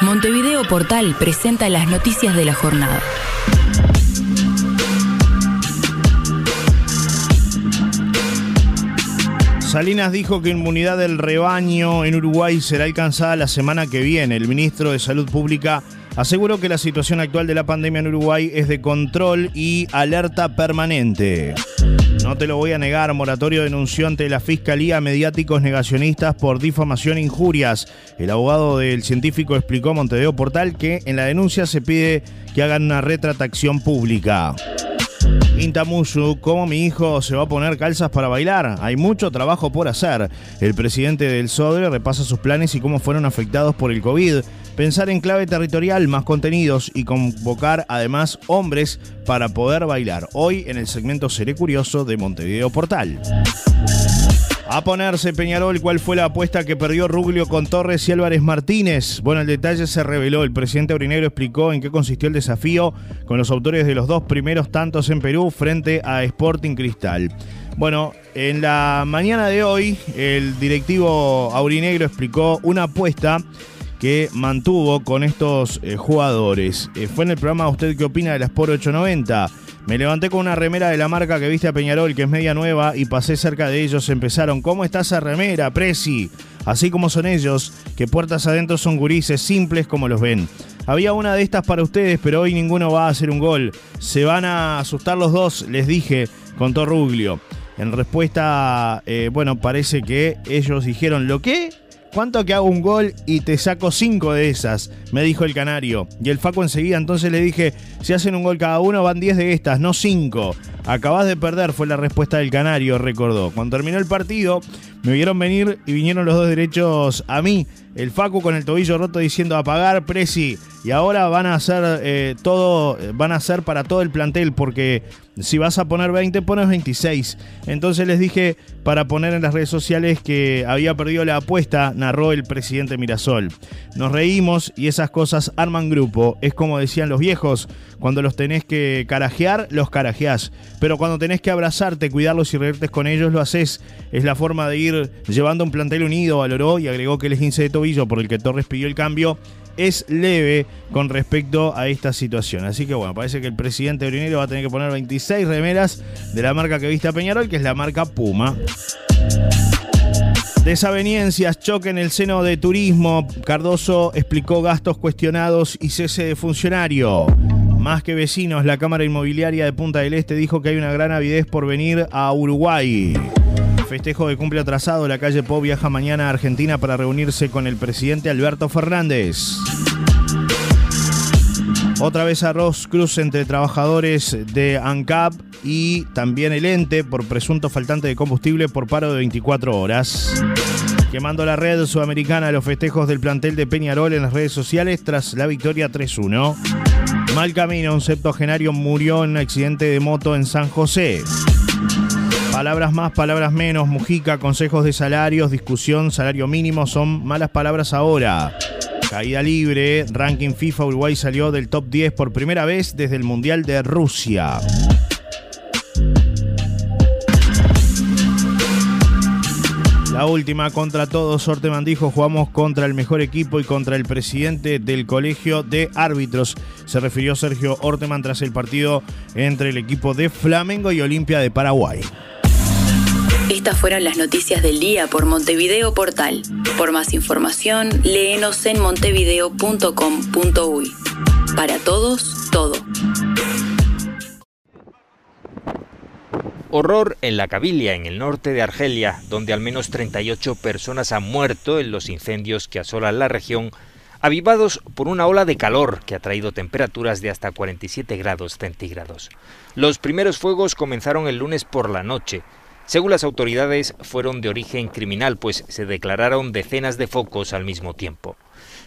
Montevideo Portal presenta las noticias de la jornada. Salinas dijo que inmunidad del rebaño en Uruguay será alcanzada la semana que viene. El ministro de Salud Pública aseguró que la situación actual de la pandemia en Uruguay es de control y alerta permanente. No te lo voy a negar, moratorio denunció ante la Fiscalía mediáticos negacionistas por difamación e injurias. El abogado del científico explicó a Montevideo Portal que en la denuncia se pide que hagan una retratación pública. Intamusu, ¿cómo mi hijo se va a poner calzas para bailar? Hay mucho trabajo por hacer. El presidente del SODRE repasa sus planes y cómo fueron afectados por el COVID. Pensar en clave territorial, más contenidos y convocar además hombres para poder bailar. Hoy en el segmento Seré Curioso de Montevideo Portal. A ponerse Peñarol, ¿cuál fue la apuesta que perdió Ruglio con Torres y Álvarez Martínez? Bueno, el detalle se reveló. El presidente Aurinegro explicó en qué consistió el desafío con los autores de los dos primeros tantos en Perú frente a Sporting Cristal. Bueno, en la mañana de hoy, el directivo Aurinegro explicó una apuesta que mantuvo con estos eh, jugadores. Eh, fue en el programa ¿Usted qué opina de las por 890? Me levanté con una remera de la marca que viste a Peñarol, que es media nueva, y pasé cerca de ellos. Empezaron, ¿cómo está esa remera, Prezi? Así como son ellos, que puertas adentro son gurises, simples como los ven. Había una de estas para ustedes, pero hoy ninguno va a hacer un gol. Se van a asustar los dos, les dije, contó Ruglio. En respuesta, eh, bueno, parece que ellos dijeron, ¿lo qué? ¿Cuánto que hago un gol y te saco cinco de esas? Me dijo el canario. Y el Faco enseguida entonces le dije, si hacen un gol cada uno van 10 de estas, no 5. Acabás de perder, fue la respuesta del canario, recordó. Cuando terminó el partido, me vieron venir y vinieron los dos derechos a mí. El Facu con el tobillo roto diciendo apagar, Presi. Y ahora van a hacer eh, todo, van a hacer para todo el plantel, porque si vas a poner 20, pones 26. Entonces les dije para poner en las redes sociales que había perdido la apuesta, narró el presidente Mirasol. Nos reímos y esas cosas arman grupo. Es como decían los viejos, cuando los tenés que carajear, los carajeás. Pero cuando tenés que abrazarte, cuidarlos y reírte con ellos, lo haces. Es la forma de ir llevando un plantel unido, valoró y agregó que el 15 de tobillo por el que Torres pidió el cambio es leve con respecto a esta situación. Así que bueno, parece que el presidente Brinero va a tener que poner 26 remeras de la marca que viste a Peñarol, que es la marca Puma. Desaveniencias, choque en el seno de turismo. Cardoso explicó gastos cuestionados y cese de funcionario. Más que vecinos, la Cámara Inmobiliaria de Punta del Este dijo que hay una gran avidez por venir a Uruguay. Festejo de cumple atrasado, la calle Po viaja mañana a Argentina para reunirse con el presidente Alberto Fernández. Otra vez arroz cruz entre trabajadores de ANCAP y también el ente por presunto faltante de combustible por paro de 24 horas. Quemando la red sudamericana los festejos del plantel de Peñarol en las redes sociales tras la victoria 3-1. Mal camino, un septogenario murió en accidente de moto en San José. Palabras más, palabras menos, Mujica, consejos de salarios, discusión, salario mínimo, son malas palabras ahora. Caída libre, ranking FIFA Uruguay salió del top 10 por primera vez desde el Mundial de Rusia. La última contra todos, Orteman dijo, jugamos contra el mejor equipo y contra el presidente del colegio de árbitros. Se refirió Sergio Orteman tras el partido entre el equipo de Flamengo y Olimpia de Paraguay. Estas fueron las noticias del día por Montevideo Portal. Por más información, léenos en montevideo.com.uy. Para todos, todo. Horror en la Cabilia, en el norte de Argelia, donde al menos 38 personas han muerto en los incendios que asolan la región, avivados por una ola de calor que ha traído temperaturas de hasta 47 grados centígrados. Los primeros fuegos comenzaron el lunes por la noche, según las autoridades, fueron de origen criminal, pues se declararon decenas de focos al mismo tiempo.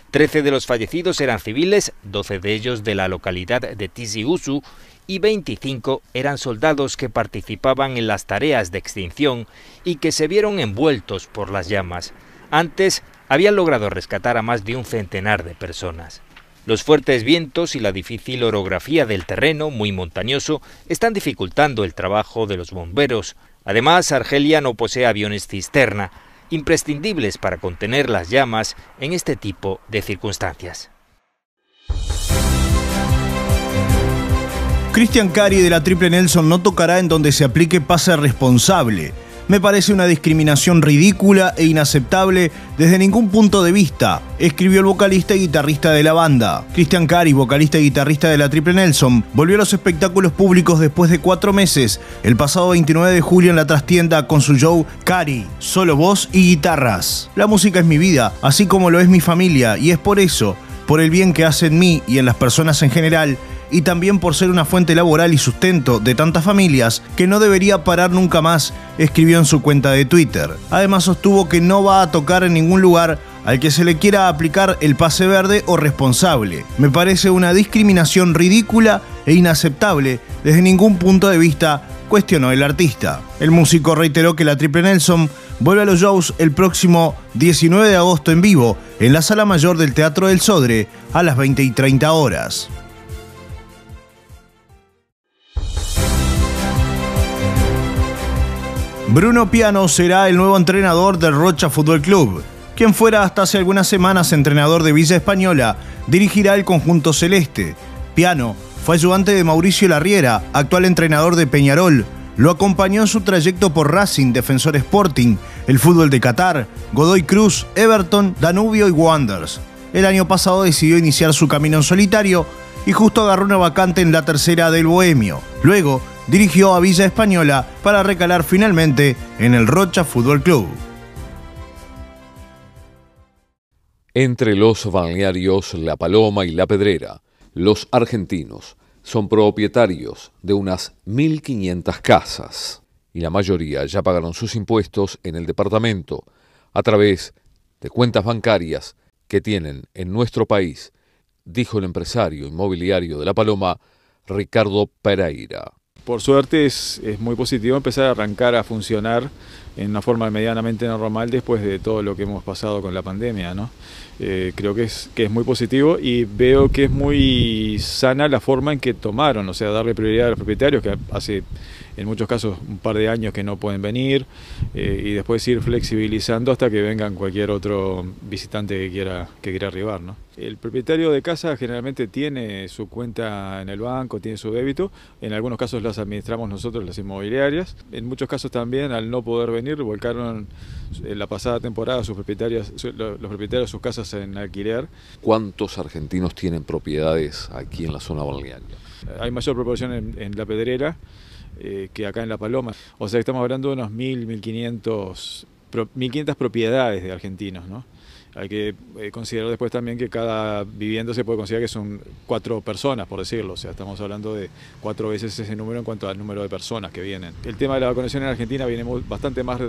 Trece de los fallecidos eran civiles, doce de ellos de la localidad de Tizi y 25 eran soldados que participaban en las tareas de extinción y que se vieron envueltos por las llamas. Antes habían logrado rescatar a más de un centenar de personas. Los fuertes vientos y la difícil orografía del terreno, muy montañoso, están dificultando el trabajo de los bomberos, Además, Argelia no posee aviones cisterna, imprescindibles para contener las llamas en este tipo de circunstancias. Cristian Cari de la Triple Nelson no tocará en donde se aplique pase responsable. Me parece una discriminación ridícula e inaceptable desde ningún punto de vista, escribió el vocalista y guitarrista de la banda. Cristian Cari, vocalista y guitarrista de la Triple Nelson, volvió a los espectáculos públicos después de cuatro meses, el pasado 29 de julio en la trastienda con su show Cari, solo voz y guitarras. La música es mi vida, así como lo es mi familia, y es por eso, por el bien que hace en mí y en las personas en general, y también por ser una fuente laboral y sustento de tantas familias que no debería parar nunca más, escribió en su cuenta de Twitter. Además sostuvo que no va a tocar en ningún lugar al que se le quiera aplicar el pase verde o responsable. Me parece una discriminación ridícula e inaceptable desde ningún punto de vista, cuestionó el artista. El músico reiteró que la Triple Nelson vuelve a los shows el próximo 19 de agosto en vivo en la sala mayor del Teatro del Sodre a las 20 y 30 horas. Bruno Piano será el nuevo entrenador del Rocha Fútbol Club. Quien fuera hasta hace algunas semanas entrenador de Villa Española, dirigirá el conjunto celeste. Piano fue ayudante de Mauricio Larriera, actual entrenador de Peñarol. Lo acompañó en su trayecto por Racing, Defensor Sporting, el fútbol de Qatar, Godoy Cruz, Everton, Danubio y Wanderers. El año pasado decidió iniciar su camino en solitario y justo agarró una vacante en la tercera del Bohemio. Luego dirigió a Villa Española para recalar finalmente en el Rocha Fútbol Club. Entre los balnearios La Paloma y La Pedrera, los argentinos son propietarios de unas 1.500 casas y la mayoría ya pagaron sus impuestos en el departamento a través de cuentas bancarias que tienen en nuestro país, dijo el empresario inmobiliario de La Paloma, Ricardo Pereira. Por suerte es, muy positivo empezar a arrancar a funcionar en una forma medianamente normal después de todo lo que hemos pasado con la pandemia. ¿no? Eh, creo que es, que es muy positivo y veo que es muy sana la forma en que tomaron, o sea, darle prioridad a los propietarios, que hace en muchos casos un par de años que no pueden venir, eh, y después ir flexibilizando hasta que vengan cualquier otro visitante que quiera, que quiera arribar. ¿no? El propietario de casa generalmente tiene su cuenta en el banco, tiene su débito, en algunos casos las administramos nosotros, las inmobiliarias, en muchos casos también al no poder venir volcaron en la pasada temporada sus propietarios, los propietarios de sus casas en alquiler. ¿Cuántos argentinos tienen propiedades aquí en la zona balnearia? Hay mayor proporción en La Pedrera, eh, que acá en La Paloma. O sea, estamos hablando de unos 1.000, 1.500, 1.500 propiedades de argentinos, ¿no? Hay que eh, considerar después también que cada vivienda se puede considerar que son cuatro personas, por decirlo. O sea, estamos hablando de cuatro veces ese número en cuanto al número de personas que vienen. El tema de la vacunación en Argentina viene bastante más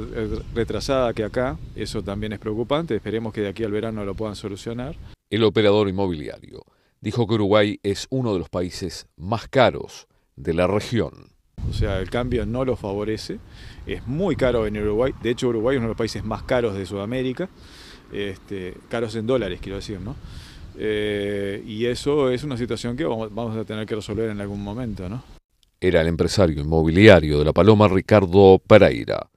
retrasada que acá. Eso también es preocupante. Esperemos que de aquí al verano lo puedan solucionar. El operador inmobiliario dijo que Uruguay es uno de los países más caros de la región. O sea, el cambio no lo favorece. Es muy caro en Uruguay. De hecho, Uruguay es uno de los países más caros de Sudamérica. Este, caros en dólares, quiero decir, ¿no? Eh, y eso es una situación que vamos, a tener que resolver en algún momento, ¿no? Era el empresario inmobiliario de La Paloma, Ricardo Pereira.